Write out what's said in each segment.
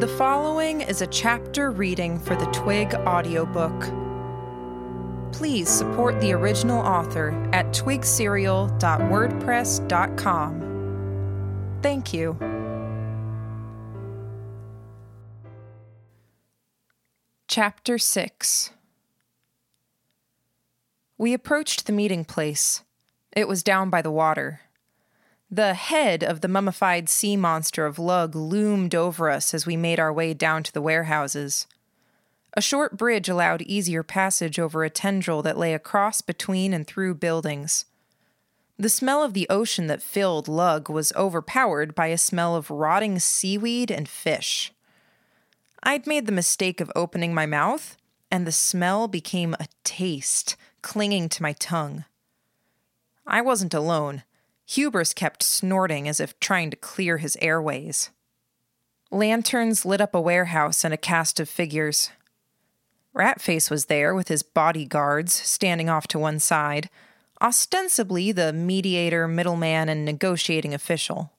The following is a chapter reading for the Twig audiobook. Please support the original author at twigserial.wordpress.com. Thank you. Chapter 6 We approached the meeting place. It was down by the water. The head of the mummified sea monster of Lug loomed over us as we made our way down to the warehouses. A short bridge allowed easier passage over a tendril that lay across between and through buildings. The smell of the ocean that filled Lug was overpowered by a smell of rotting seaweed and fish. I'd made the mistake of opening my mouth, and the smell became a taste, clinging to my tongue. I wasn't alone. Hubris kept snorting as if trying to clear his airways. Lanterns lit up a warehouse and a cast of figures. Ratface was there with his bodyguards standing off to one side, ostensibly the mediator, middleman, and negotiating official.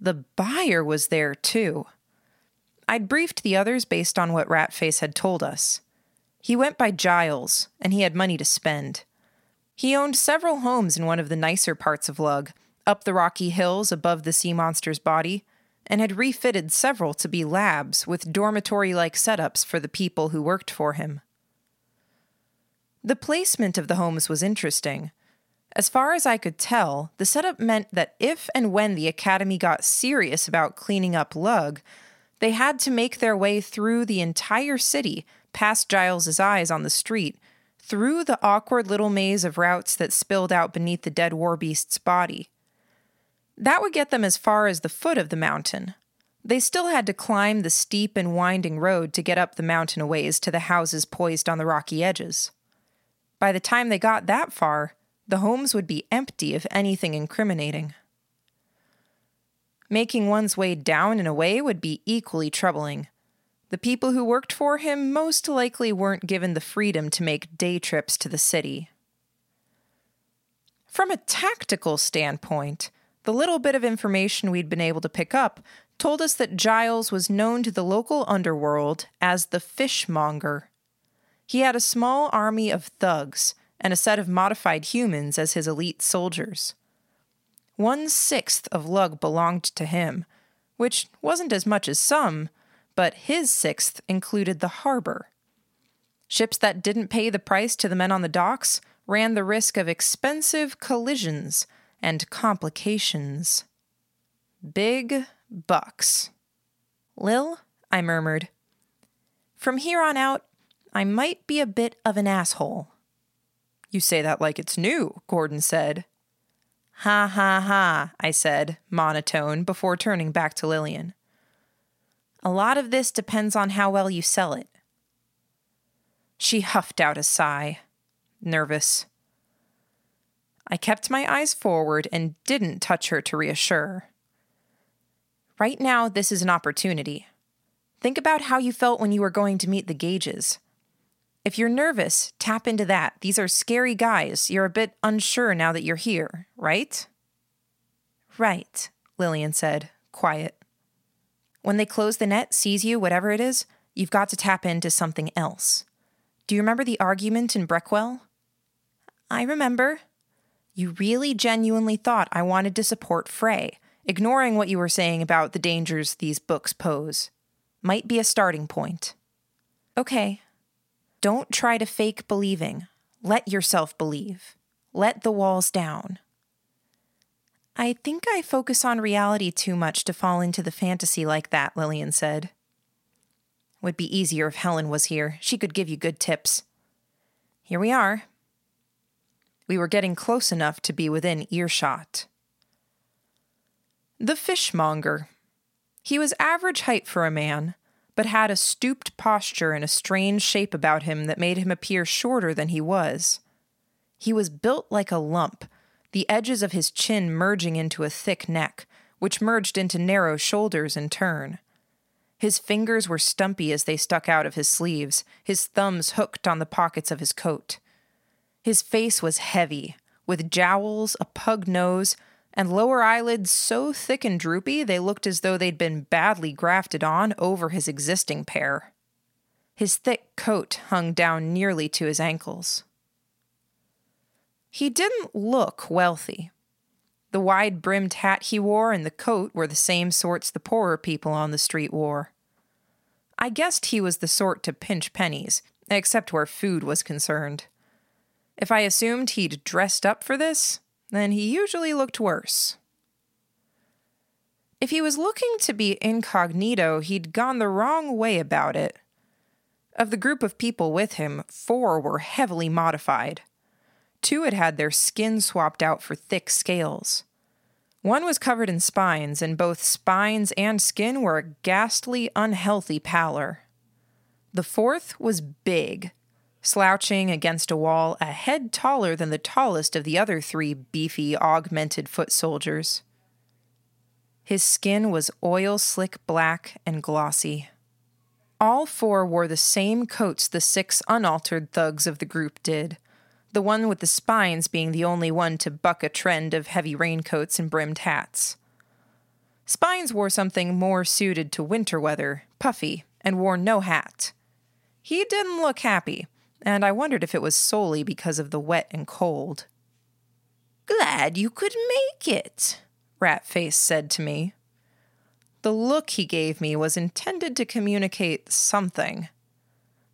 The buyer was there too. I'd briefed the others based on what Ratface had told us. He went by Giles, and he had money to spend. He owned several homes in one of the nicer parts of Lug, up the rocky hills above the sea monster's body, and had refitted several to be labs with dormitory like setups for the people who worked for him. The placement of the homes was interesting. As far as I could tell, the setup meant that if and when the Academy got serious about cleaning up Lug, they had to make their way through the entire city, past Giles's eyes on the street, through the awkward little maze of routes that spilled out beneath the dead war beast's body. That would get them as far as the foot of the mountain. They still had to climb the steep and winding road to get up the mountain a ways to the houses poised on the rocky edges. By the time they got that far, the homes would be empty of anything incriminating. Making one's way down and away would be equally troubling, the people who worked for him most likely weren't given the freedom to make day trips to the city. From a tactical standpoint, the little bit of information we'd been able to pick up told us that Giles was known to the local underworld as the Fishmonger. He had a small army of thugs and a set of modified humans as his elite soldiers. One sixth of Lug belonged to him, which wasn't as much as some but his sixth included the harbor. Ships that didn't pay the price to the men on the docks ran the risk of expensive collisions and complications. Big bucks. Lil, I murmured. From here on out, I might be a bit of an asshole. You say that like it's new, Gordon said. Ha ha ha, I said, monotone, before turning back to Lillian. A lot of this depends on how well you sell it. She huffed out a sigh, nervous. I kept my eyes forward and didn't touch her to reassure. Right now, this is an opportunity. Think about how you felt when you were going to meet the gauges. If you're nervous, tap into that. These are scary guys. You're a bit unsure now that you're here, right? Right, Lillian said, quiet. When they close the net, seize you, whatever it is, you've got to tap into something else. Do you remember the argument in Brechwell? I remember. You really genuinely thought I wanted to support Fray, ignoring what you were saying about the dangers these books pose. Might be a starting point. Okay. Don't try to fake believing. Let yourself believe. Let the walls down. I think I focus on reality too much to fall into the fantasy like that, Lillian said. Would be easier if Helen was here. She could give you good tips. Here we are. We were getting close enough to be within earshot. The fishmonger. He was average height for a man, but had a stooped posture and a strange shape about him that made him appear shorter than he was. He was built like a lump the edges of his chin merging into a thick neck, which merged into narrow shoulders in turn. His fingers were stumpy as they stuck out of his sleeves, his thumbs hooked on the pockets of his coat. His face was heavy, with jowls, a pug nose, and lower eyelids so thick and droopy they looked as though they'd been badly grafted on over his existing pair. His thick coat hung down nearly to his ankles. He didn't look wealthy. The wide brimmed hat he wore and the coat were the same sorts the poorer people on the street wore. I guessed he was the sort to pinch pennies, except where food was concerned. If I assumed he'd dressed up for this, then he usually looked worse. If he was looking to be incognito, he'd gone the wrong way about it. Of the group of people with him, four were heavily modified. Two had had their skin swapped out for thick scales. One was covered in spines, and both spines and skin were a ghastly, unhealthy pallor. The fourth was big, slouching against a wall a head taller than the tallest of the other three beefy, augmented foot soldiers. His skin was oil slick black and glossy. All four wore the same coats the six unaltered thugs of the group did, the one with the spines being the only one to buck a trend of heavy raincoats and brimmed hats. Spines wore something more suited to winter weather, puffy, and wore no hat. He didn't look happy, and I wondered if it was solely because of the wet and cold. Glad you could make it, Ratface said to me. The look he gave me was intended to communicate something.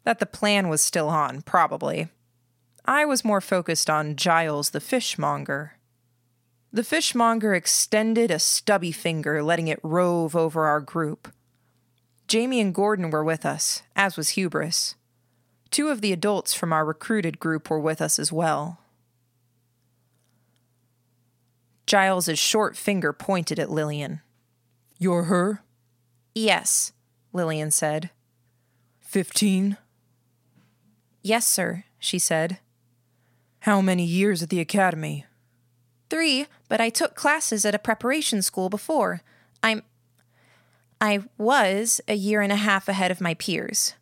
That the plan was still on, probably. I was more focused on Giles the fishmonger. The fishmonger extended a stubby finger, letting it rove over our group. Jamie and Gordon were with us, as was Hubris. Two of the adults from our recruited group were with us as well. Giles's short finger pointed at Lillian. You're her? Yes, Lillian said. Fifteen? Yes, sir, she said. How many years at the academy? Three, but I took classes at a preparation school before. I'm. I was a year and a half ahead of my peers.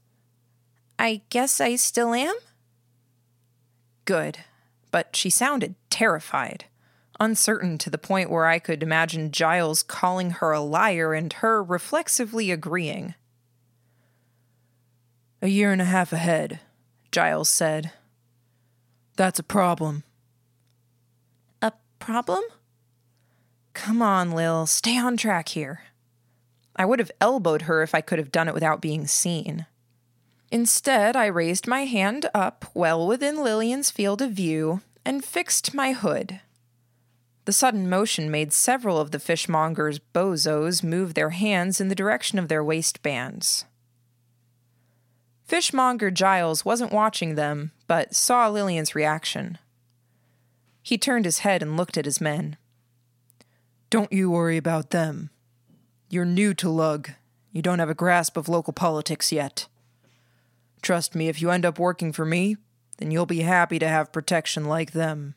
I guess I still am? Good, but she sounded terrified uncertain to the point where I could imagine Giles calling her a liar and her reflexively agreeing. A year and a half ahead, Giles said. That's a problem. A problem? Come on, Lil, stay on track here. I would have elbowed her if I could have done it without being seen. Instead, I raised my hand up well within Lillian's field of view and fixed my hood. The sudden motion made several of the fishmonger's bozos move their hands in the direction of their waistbands. Fishmonger Giles wasn't watching them, but saw Lillian's reaction. He turned his head and looked at his men. Don't you worry about them. You're new to Lug. You don't have a grasp of local politics yet. Trust me, if you end up working for me, then you'll be happy to have protection like them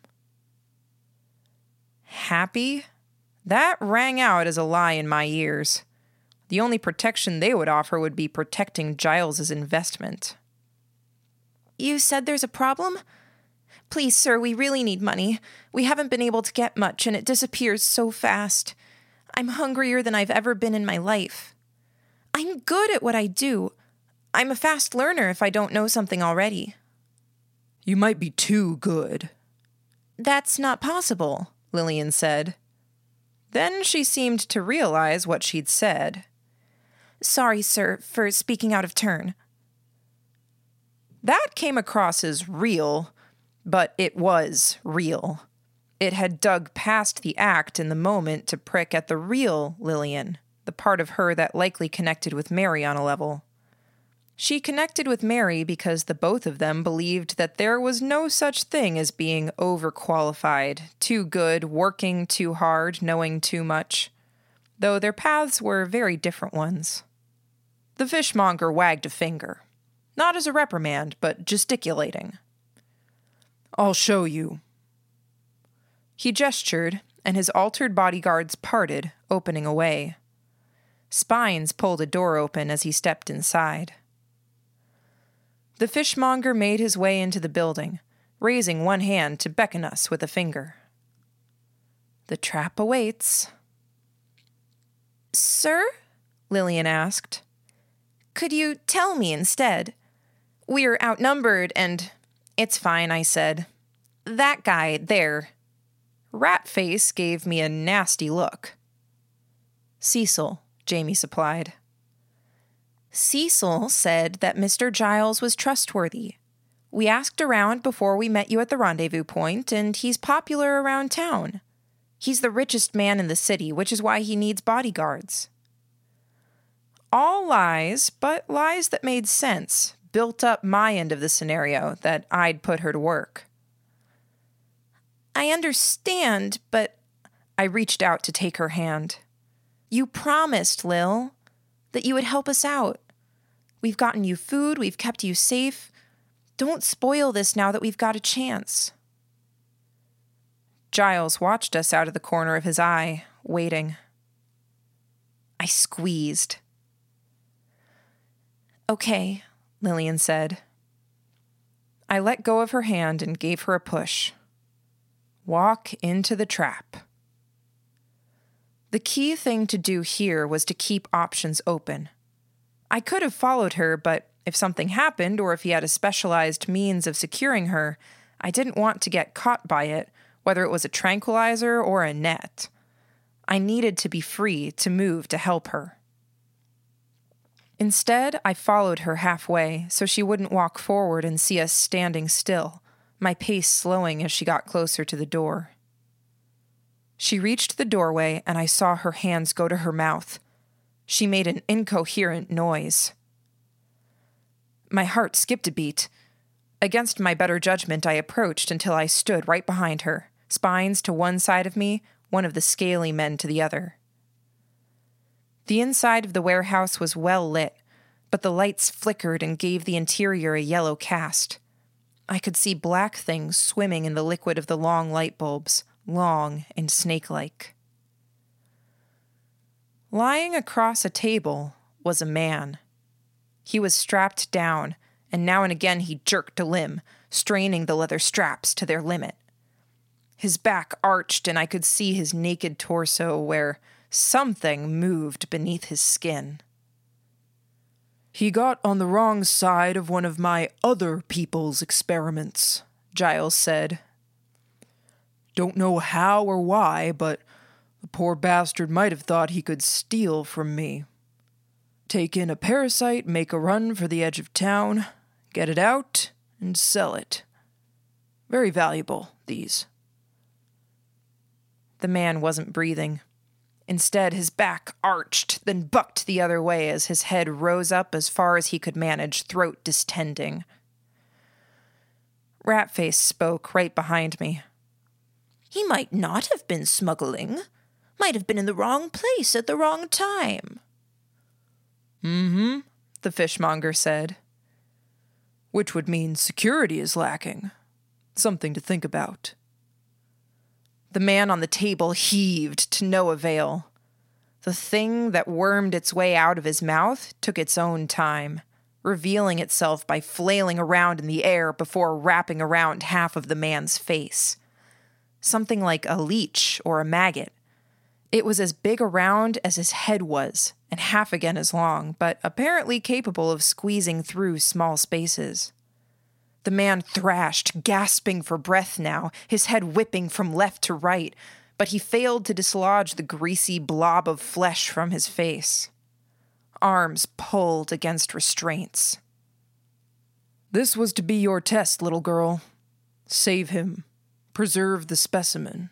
happy? That rang out as a lie in my ears. The only protection they would offer would be protecting Giles's investment. You said there's a problem? Please, sir, we really need money. We haven't been able to get much, and it disappears so fast. I'm hungrier than I've ever been in my life. I'm good at what I do. I'm a fast learner if I don't know something already. You might be too good. That's not possible. Lillian said. Then she seemed to realize what she'd said. Sorry, sir, for speaking out of turn. That came across as real, but it was real. It had dug past the act in the moment to prick at the real Lillian, the part of her that likely connected with Mary on a level. She connected with Mary because the both of them believed that there was no such thing as being overqualified, too good, working too hard, knowing too much, though their paths were very different ones. The fishmonger wagged a finger, not as a reprimand, but gesticulating. I'll show you. He gestured, and his altered bodyguards parted, opening a way. Spines pulled a door open as he stepped inside. The fishmonger made his way into the building, raising one hand to beckon us with a finger. The trap awaits. Sir? Lillian asked. Could you tell me instead? We're outnumbered and. It's fine, I said. That guy there. Ratface gave me a nasty look. Cecil, Jamie supplied. Cecil said that Mr. Giles was trustworthy. We asked around before we met you at the rendezvous point, and he's popular around town. He's the richest man in the city, which is why he needs bodyguards. All lies, but lies that made sense, built up my end of the scenario that I'd put her to work. I understand, but I reached out to take her hand. You promised, Lil, that you would help us out. We've gotten you food, we've kept you safe. Don't spoil this now that we've got a chance. Giles watched us out of the corner of his eye, waiting. I squeezed. Okay, Lillian said. I let go of her hand and gave her a push. Walk into the trap. The key thing to do here was to keep options open. I could have followed her, but if something happened or if he had a specialized means of securing her, I didn't want to get caught by it, whether it was a tranquilizer or a net. I needed to be free to move to help her. Instead, I followed her halfway so she wouldn't walk forward and see us standing still, my pace slowing as she got closer to the door. She reached the doorway and I saw her hands go to her mouth. She made an incoherent noise. My heart skipped a beat. Against my better judgment, I approached until I stood right behind her, spines to one side of me, one of the scaly men to the other. The inside of the warehouse was well lit, but the lights flickered and gave the interior a yellow cast. I could see black things swimming in the liquid of the long light bulbs, long and snake like. Lying across a table was a man. He was strapped down, and now and again he jerked a limb, straining the leather straps to their limit. His back arched, and I could see his naked torso where Something moved beneath his skin. He got on the wrong side of one of my other people's experiments, Giles said. Don't know how or why, but the poor bastard might have thought he could steal from me. Take in a parasite, make a run for the edge of town, get it out, and sell it. Very valuable, these. The man wasn't breathing. Instead, his back arched, then bucked the other way as his head rose up as far as he could manage, throat distending. Ratface spoke right behind me. He might not have been smuggling. Might have been in the wrong place at the wrong time. Mm hmm, the fishmonger said. Which would mean security is lacking. Something to think about. The man on the table heaved to no avail. The thing that wormed its way out of his mouth took its own time, revealing itself by flailing around in the air before wrapping around half of the man's face. Something like a leech or a maggot. It was as big around as his head was, and half again as long, but apparently capable of squeezing through small spaces. The man thrashed, gasping for breath now, his head whipping from left to right, but he failed to dislodge the greasy blob of flesh from his face. Arms pulled against restraints. This was to be your test, little girl. Save him. Preserve the specimen.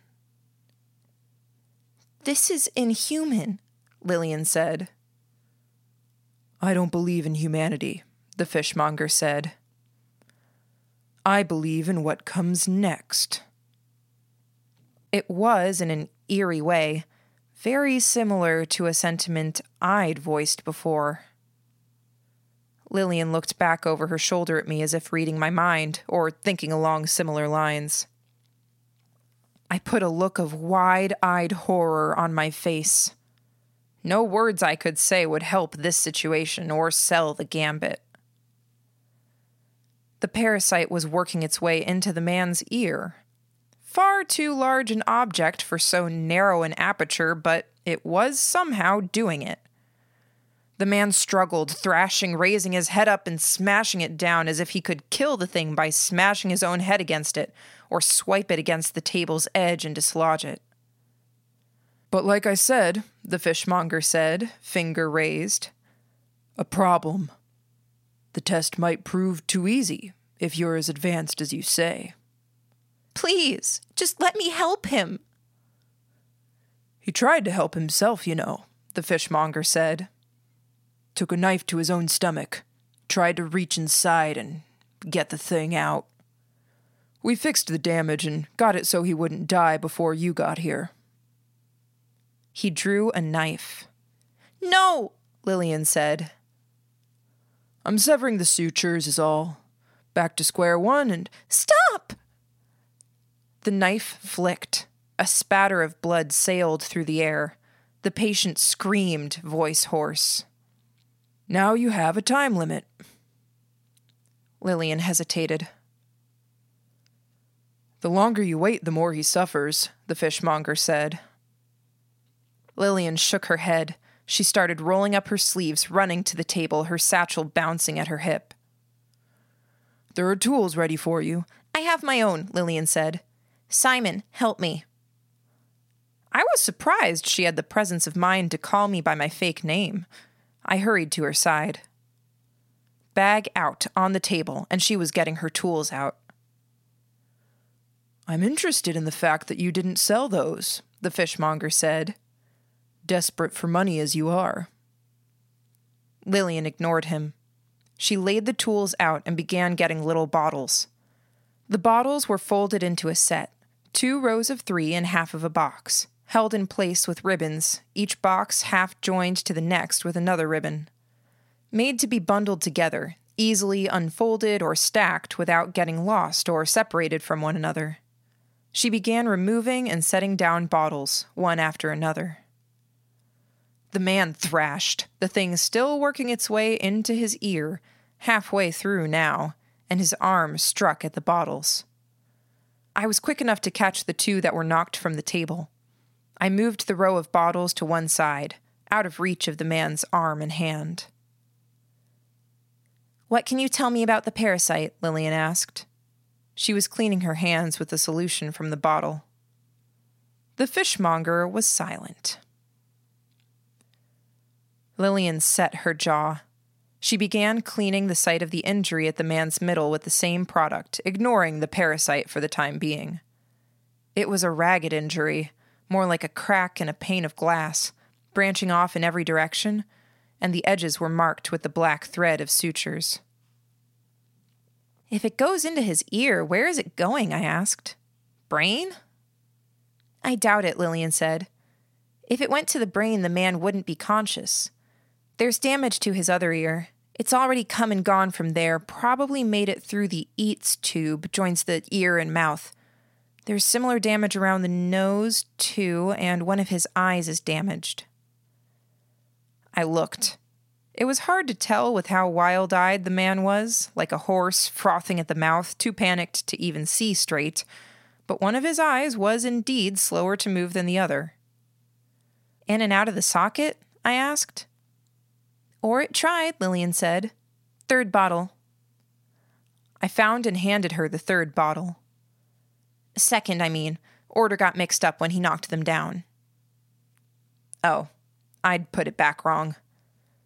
This is inhuman, Lillian said. I don't believe in humanity, the fishmonger said. I believe in what comes next. It was, in an eerie way, very similar to a sentiment I'd voiced before. Lillian looked back over her shoulder at me as if reading my mind or thinking along similar lines. I put a look of wide eyed horror on my face. No words I could say would help this situation or sell the gambit. The parasite was working its way into the man's ear, far too large an object for so narrow an aperture, but it was somehow doing it. The man struggled, thrashing, raising his head up and smashing it down as if he could kill the thing by smashing his own head against it, or swipe it against the table's edge and dislodge it. But like I said, the fishmonger said, finger raised, a problem. The test might prove too easy if you're as advanced as you say. Please, just let me help him. He tried to help himself, you know, the fishmonger said. Took a knife to his own stomach, tried to reach inside and get the thing out. We fixed the damage and got it so he wouldn't die before you got here. He drew a knife. No, Lillian said. I'm severing the sutures, is all. Back to square one and. Stop! The knife flicked. A spatter of blood sailed through the air. The patient screamed, voice hoarse. Now you have a time limit. Lillian hesitated. The longer you wait, the more he suffers, the fishmonger said. Lillian shook her head. She started rolling up her sleeves, running to the table, her satchel bouncing at her hip. There are tools ready for you. I have my own, Lillian said. Simon, help me. I was surprised she had the presence of mind to call me by my fake name. I hurried to her side. Bag out on the table, and she was getting her tools out. I'm interested in the fact that you didn't sell those, the fishmonger said desperate for money as you are. Lillian ignored him. She laid the tools out and began getting little bottles. The bottles were folded into a set, two rows of three in half of a box, held in place with ribbons, each box half joined to the next with another ribbon. Made to be bundled together, easily unfolded or stacked without getting lost or separated from one another. She began removing and setting down bottles, one after another. The man thrashed, the thing still working its way into his ear, halfway through now, and his arm struck at the bottles. I was quick enough to catch the two that were knocked from the table. I moved the row of bottles to one side, out of reach of the man's arm and hand. What can you tell me about the parasite? Lillian asked. She was cleaning her hands with the solution from the bottle. The fishmonger was silent. Lillian set her jaw. She began cleaning the site of the injury at the man's middle with the same product, ignoring the parasite for the time being. It was a ragged injury, more like a crack in a pane of glass, branching off in every direction, and the edges were marked with the black thread of sutures. If it goes into his ear, where is it going? I asked. Brain? I doubt it, Lillian said. If it went to the brain, the man wouldn't be conscious. There's damage to his other ear. It's already come and gone from there, probably made it through the Eustachian tube, joins the ear and mouth. There's similar damage around the nose, too, and one of his eyes is damaged. I looked. It was hard to tell with how wild eyed the man was, like a horse frothing at the mouth, too panicked to even see straight, but one of his eyes was indeed slower to move than the other. In and out of the socket? I asked. Or it tried, Lillian said. Third bottle. I found and handed her the third bottle. Second, I mean. Order got mixed up when he knocked them down. Oh, I'd put it back wrong.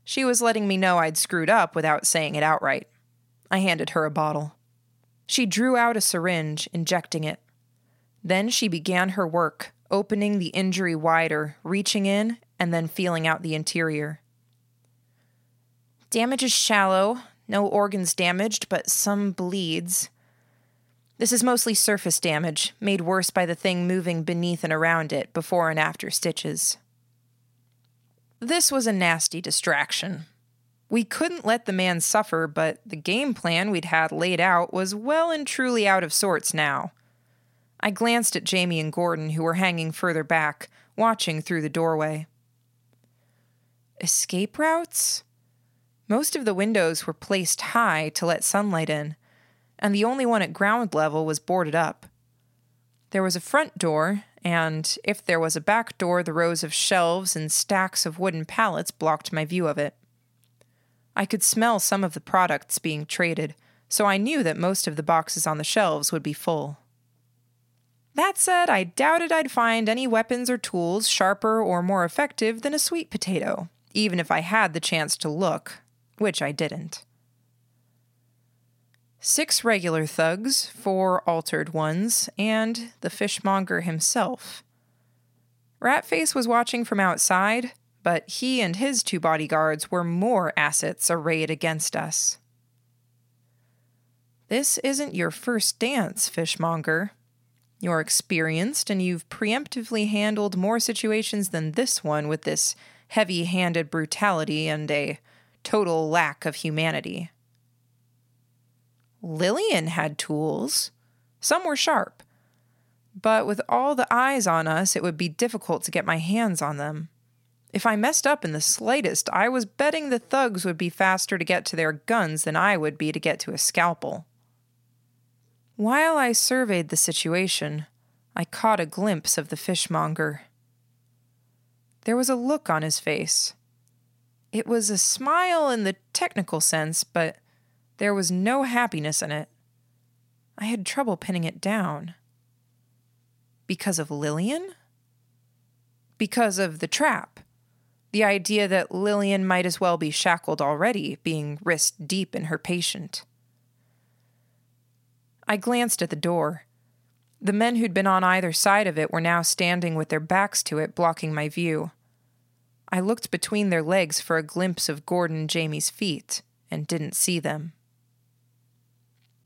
She was letting me know I'd screwed up without saying it outright. I handed her a bottle. She drew out a syringe, injecting it. Then she began her work, opening the injury wider, reaching in, and then feeling out the interior. Damage is shallow, no organs damaged, but some bleeds. This is mostly surface damage, made worse by the thing moving beneath and around it before and after stitches. This was a nasty distraction. We couldn't let the man suffer, but the game plan we'd had laid out was well and truly out of sorts now. I glanced at Jamie and Gordon, who were hanging further back, watching through the doorway. Escape routes? Most of the windows were placed high to let sunlight in, and the only one at ground level was boarded up. There was a front door, and if there was a back door, the rows of shelves and stacks of wooden pallets blocked my view of it. I could smell some of the products being traded, so I knew that most of the boxes on the shelves would be full. That said, I doubted I'd find any weapons or tools sharper or more effective than a sweet potato, even if I had the chance to look, which I didn't. Six regular thugs, four altered ones, and the fishmonger himself. Ratface was watching from outside, but he and his two bodyguards were more assets arrayed against us. This isn't your first dance, fishmonger, you're experienced and you've preemptively handled more situations than this one with this heavy handed brutality and a total lack of humanity. Lillian had tools. Some were sharp. But with all the eyes on us, it would be difficult to get my hands on them. If I messed up in the slightest, I was betting the thugs would be faster to get to their guns than I would be to get to a scalpel. While I surveyed the situation, I caught a glimpse of the fishmonger. There was a look on his face. It was a smile in the technical sense, but there was no happiness in it. I had trouble pinning it down. Because of Lillian? Because of the trap. The idea that Lillian might as well be shackled already, being wrist deep in her patient. I glanced at the door. The men who'd been on either side of it were now standing with their backs to it, blocking my view. I looked between their legs for a glimpse of Gordon and Jamie's feet and didn't see them.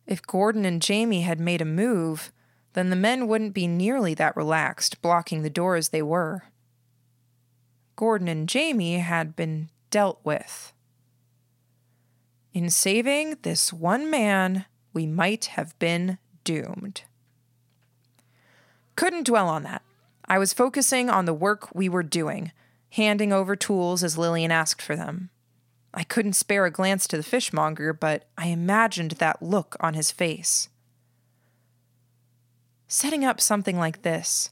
If Gordon and Jamie had made a move, then the men wouldn't be nearly that relaxed, blocking the door as they were. Gordon and Jamie had been dealt with. In saving this one man, we might have been doomed. Couldn't dwell on that. I was focusing on the work we were doing, handing over tools as Lillian asked for them. I couldn't spare a glance to the fishmonger, but I imagined that look on his face. Setting up something like this,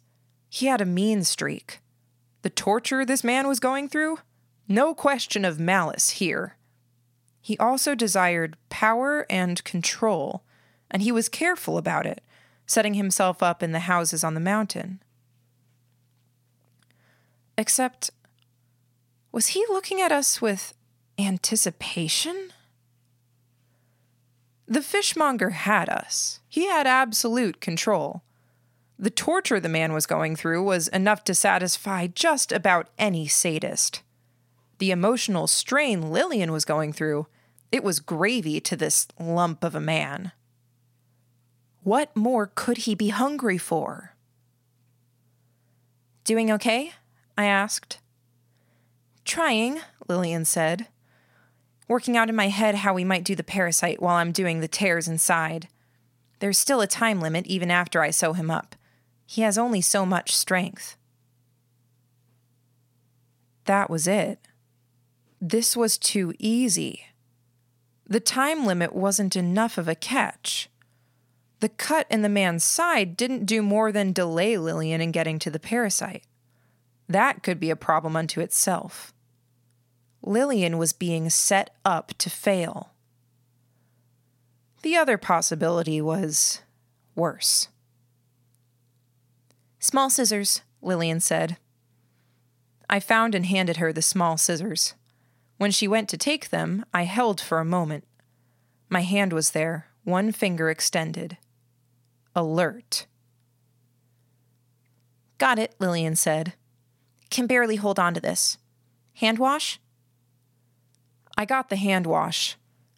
he had a mean streak. The torture this man was going through? No question of malice here. He also desired power and control, and he was careful about it, setting himself up in the houses on the mountain. Except, was he looking at us with anticipation? The fishmonger had us. He had absolute control. The torture the man was going through was enough to satisfy just about any sadist. The emotional strain Lillian was going through it was gravy to this lump of a man. What more could he be hungry for? Doing okay? I asked. Trying, Lillian said. Working out in my head how we might do the parasite while I'm doing the tears inside. There's still a time limit even after I sew him up. He has only so much strength. That was it. This was too easy. The time limit wasn't enough of a catch. The cut in the man's side didn't do more than delay Lillian in getting to the parasite. That could be a problem unto itself. Lillian was being set up to fail. The other possibility was worse. Small scissors, Lillian said. I found and handed her the small scissors. When she went to take them, I held for a moment. My hand was there, one finger extended. Alert. Got it, Lillian said. Can barely hold on to this. Hand wash? I got the hand wash.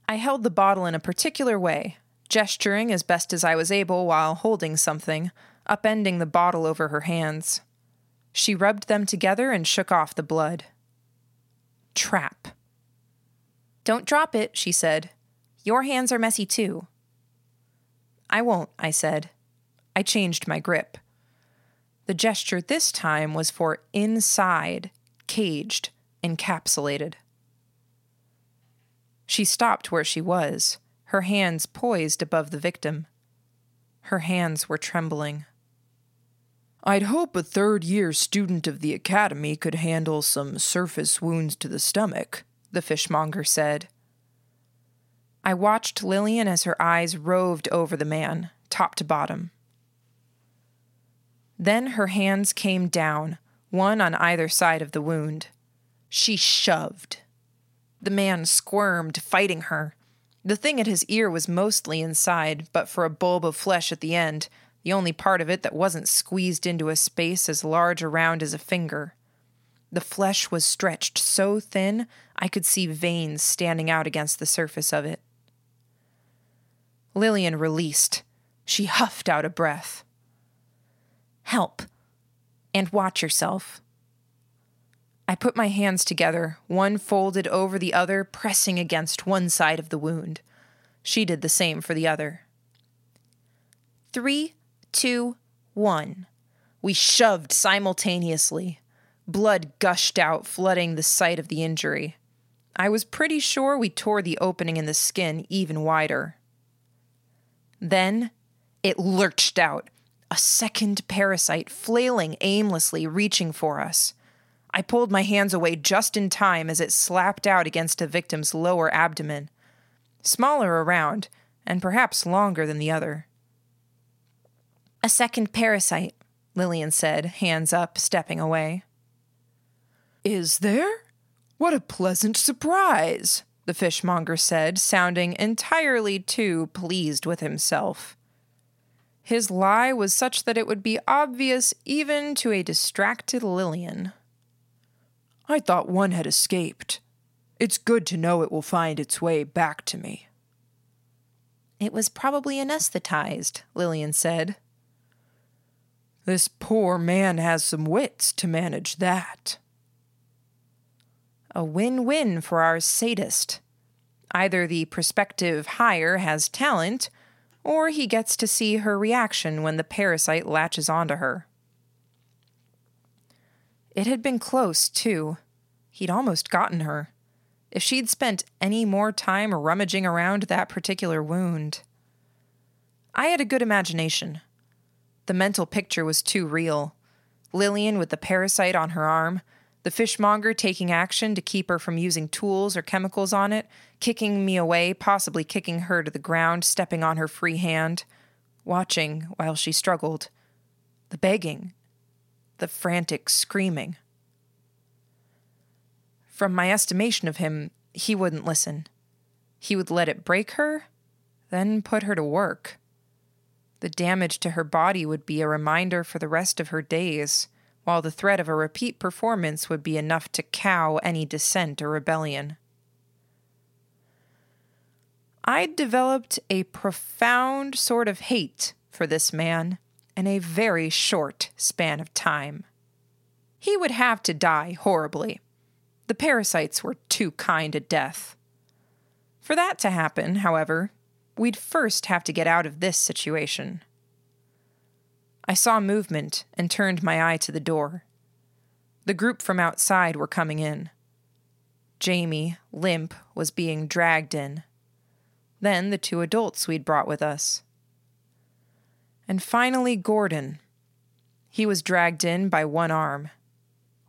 I held the bottle in a particular way, gesturing as best as I was able while holding something, upending the bottle over her hands. She rubbed them together and shook off the blood trap. Don't drop it, she said. Your hands are messy too. I won't, I said. I changed my grip. The gesture this time was for inside, caged, encapsulated. She stopped where she was, her hands poised above the victim. Her hands were trembling. I'd hope a third year student of the academy could handle some surface wounds to the stomach, the fishmonger said. I watched Lillian as her eyes roved over the man, top to bottom. Then her hands came down, one on either side of the wound. She shoved. The man squirmed, fighting her. The thing at his ear was mostly inside, but for a bulb of flesh at the end, the only part of it that wasn't squeezed into a space as large around as a finger. The flesh was stretched so thin I could see veins standing out against the surface of it. Lillian released. She huffed out a breath. Help. And watch yourself. I put my hands together, one folded over the other, pressing against one side of the wound. She did the same for the other. Three, two, one. We shoved simultaneously. Blood gushed out, flooding the site of the injury. I was pretty sure we tore the opening in the skin even wider. Then it lurched out, a second parasite flailing aimlessly, reaching for us. I pulled my hands away just in time as it slapped out against the victim's lower abdomen. Smaller around, and perhaps longer than the other. A second parasite, Lillian said, hands up, stepping away. Is there? What a pleasant surprise, the fishmonger said, sounding entirely too pleased with himself. His lie was such that it would be obvious even to a distracted Lillian. I thought one had escaped. It's good to know it will find its way back to me. It was probably anesthetized, Lillian said. This poor man has some wits to manage that. A win win for our sadist. Either the prospective hire has talent, or he gets to see her reaction when the parasite latches onto her. It had been close, too. He'd almost gotten her. If she'd spent any more time rummaging around that particular wound. I had a good imagination. The mental picture was too real. Lillian with the parasite on her arm, the fishmonger taking action to keep her from using tools or chemicals on it, kicking me away, possibly kicking her to the ground, stepping on her free hand, watching while she struggled. The begging, the frantic screaming. From my estimation of him, he wouldn't listen. He would let it break her, then put her to work. The damage to her body would be a reminder for the rest of her days, while the threat of a repeat performance would be enough to cow any dissent or rebellion. I'd developed a profound sort of hate for this man in a very short span of time. He would have to die horribly. The parasites were too kind a death. For that to happen, however, we'd first have to get out of this situation. I saw movement and turned my eye to the door. The group from outside were coming in. Jamie, limp, was being dragged in. Then the two adults we'd brought with us. And finally, Gordon. He was dragged in by one arm.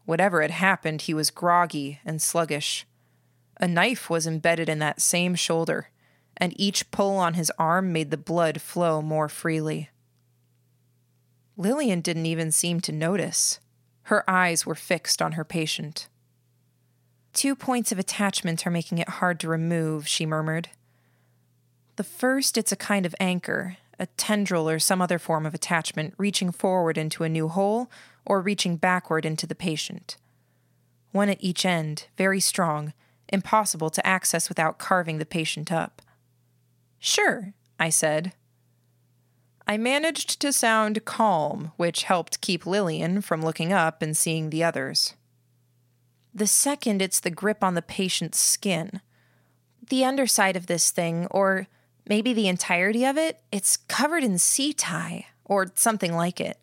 Whatever had happened, he was groggy and sluggish. A knife was embedded in that same shoulder, and each pull on his arm made the blood flow more freely. Lillian didn't even seem to notice. Her eyes were fixed on her patient. Two points of attachment are making it hard to remove, she murmured. The first, it's a kind of anchor, a tendril or some other form of attachment reaching forward into a new hole or reaching backward into the patient. One at each end, very strong, impossible to access without carving the patient up. Sure, I said. I managed to sound calm, which helped keep Lillian from looking up and seeing the others. The second, it's the grip on the patient's skin. The underside of this thing, or maybe the entirety of it, it's covered in setae, or something like it.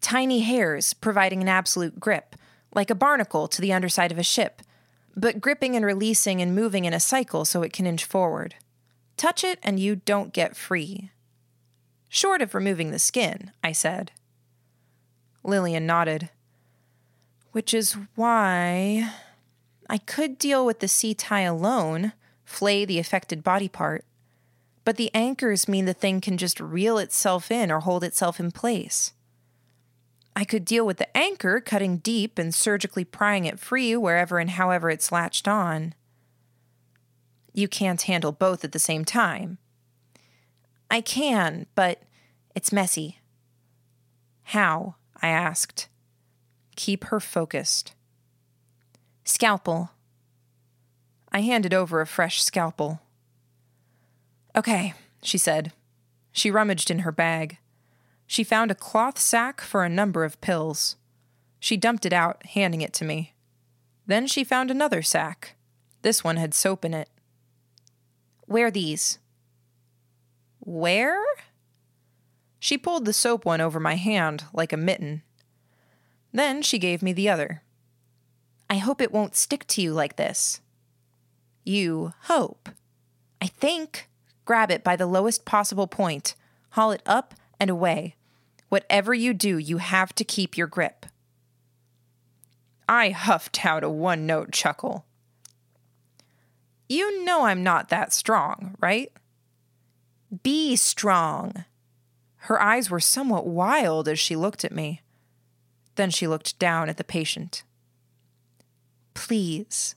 Tiny hairs providing an absolute grip, like a barnacle to the underside of a ship, but gripping and releasing and moving in a cycle so it can inch forward. Touch it and you don't get free. Short of removing the skin, I said. Lillian nodded. Which is why I could deal with the setae alone, flay the affected body part. But the anchors mean the thing can just reel itself in or hold itself in place. I could deal with the anchor cutting deep and surgically prying it free wherever and however it's latched on. You can't handle both at the same time. I can, but it's messy. How? I asked. Keep her focused. Scalpel. I handed over a fresh scalpel. Okay, she said. She rummaged in her bag. She found a cloth sack for a number of pills. She dumped it out, handing it to me. Then she found another sack. This one had soap in it. Wear these. Where? She pulled the soap one over my hand like a mitten. Then she gave me the other. I hope it won't stick to you like this. You hope. I think. Grab it by the lowest possible point, haul it up and away. Whatever you do, you have to keep your grip. I huffed out a one note chuckle. You know I'm not that strong, right? Be strong. Her eyes were somewhat wild as she looked at me. Then she looked down at the patient. Please.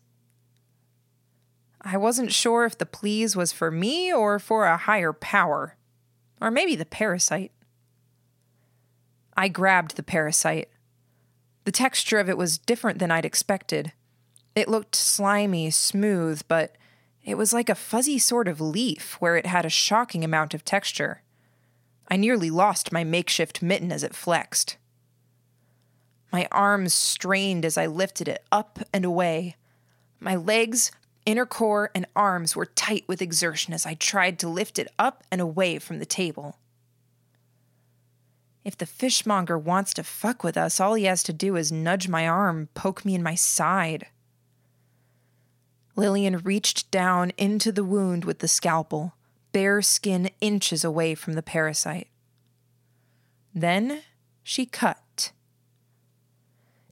I wasn't sure if the please was for me or for a higher power, or maybe the parasite. I grabbed the parasite. The texture of it was different than I'd expected. It looked slimy, smooth, but it was like a fuzzy sort of leaf where it had a shocking amount of texture. I nearly lost my makeshift mitten as it flexed. My arms strained as I lifted it up and away. My legs, inner core, and arms were tight with exertion as I tried to lift it up and away from the table. If the fishmonger wants to fuck with us, all he has to do is nudge my arm, poke me in my side. Lillian reached down into the wound with the scalpel, bare skin inches away from the parasite. Then she cut.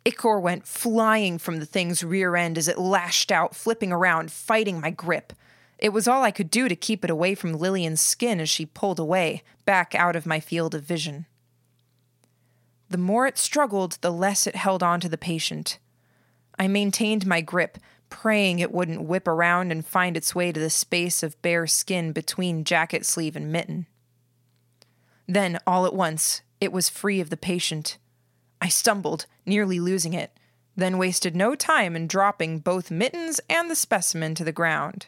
Ichor went flying from the thing's rear end as it lashed out, flipping around, fighting my grip. It was all I could do to keep it away from Lillian's skin as she pulled away, back out of my field of vision. The more it struggled, the less it held on to the patient. I maintained my grip, praying it wouldn't whip around and find its way to the space of bare skin between jacket sleeve and mitten. Then, all at once, it was free of the patient. I stumbled, nearly losing it, then wasted no time in dropping both mittens and the specimen to the ground.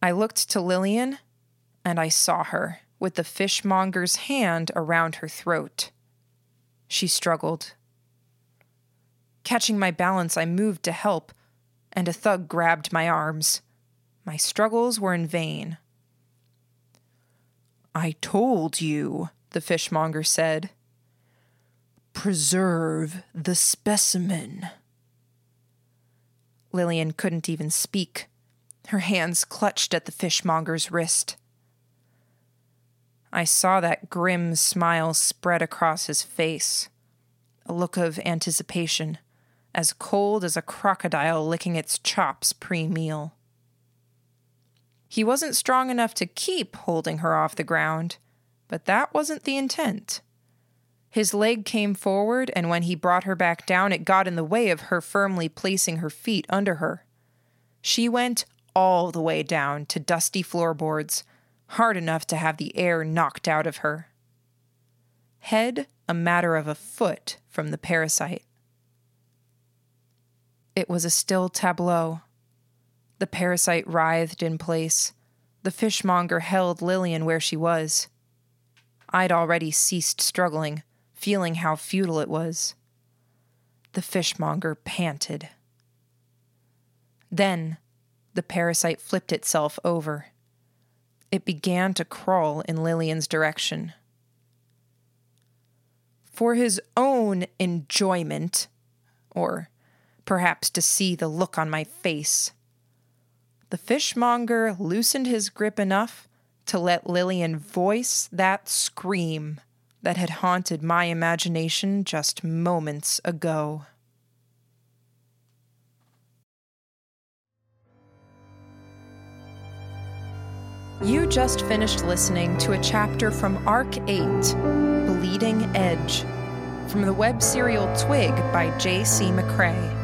I looked to Lillian, and I saw her with the fishmonger's hand around her throat. She struggled. Catching my balance, I moved to help, and a thug grabbed my arms. My struggles were in vain. I told you, the fishmonger said. Preserve the specimen. Lillian couldn't even speak. Her hands clutched at the fishmonger's wrist. I saw that grim smile spread across his face, a look of anticipation, as cold as a crocodile licking its chops pre meal. He wasn't strong enough to keep holding her off the ground, but that wasn't the intent. His leg came forward, and when he brought her back down, it got in the way of her firmly placing her feet under her. She went all the way down to dusty floorboards, hard enough to have the air knocked out of her. Head a matter of a foot from the parasite. It was a still tableau. The parasite writhed in place. The fishmonger held Lillian where she was. I'd already ceased struggling, feeling how futile it was. The fishmonger panted. Then the parasite flipped itself over. It began to crawl in Lillian's direction. For his own enjoyment, or perhaps to see the look on my face, the fishmonger loosened his grip enough to let Lillian voice that scream that had haunted my imagination just moments ago. You just finished listening to a chapter from Arc 8 Bleeding Edge from the web serial Twig by J.C. McCrae.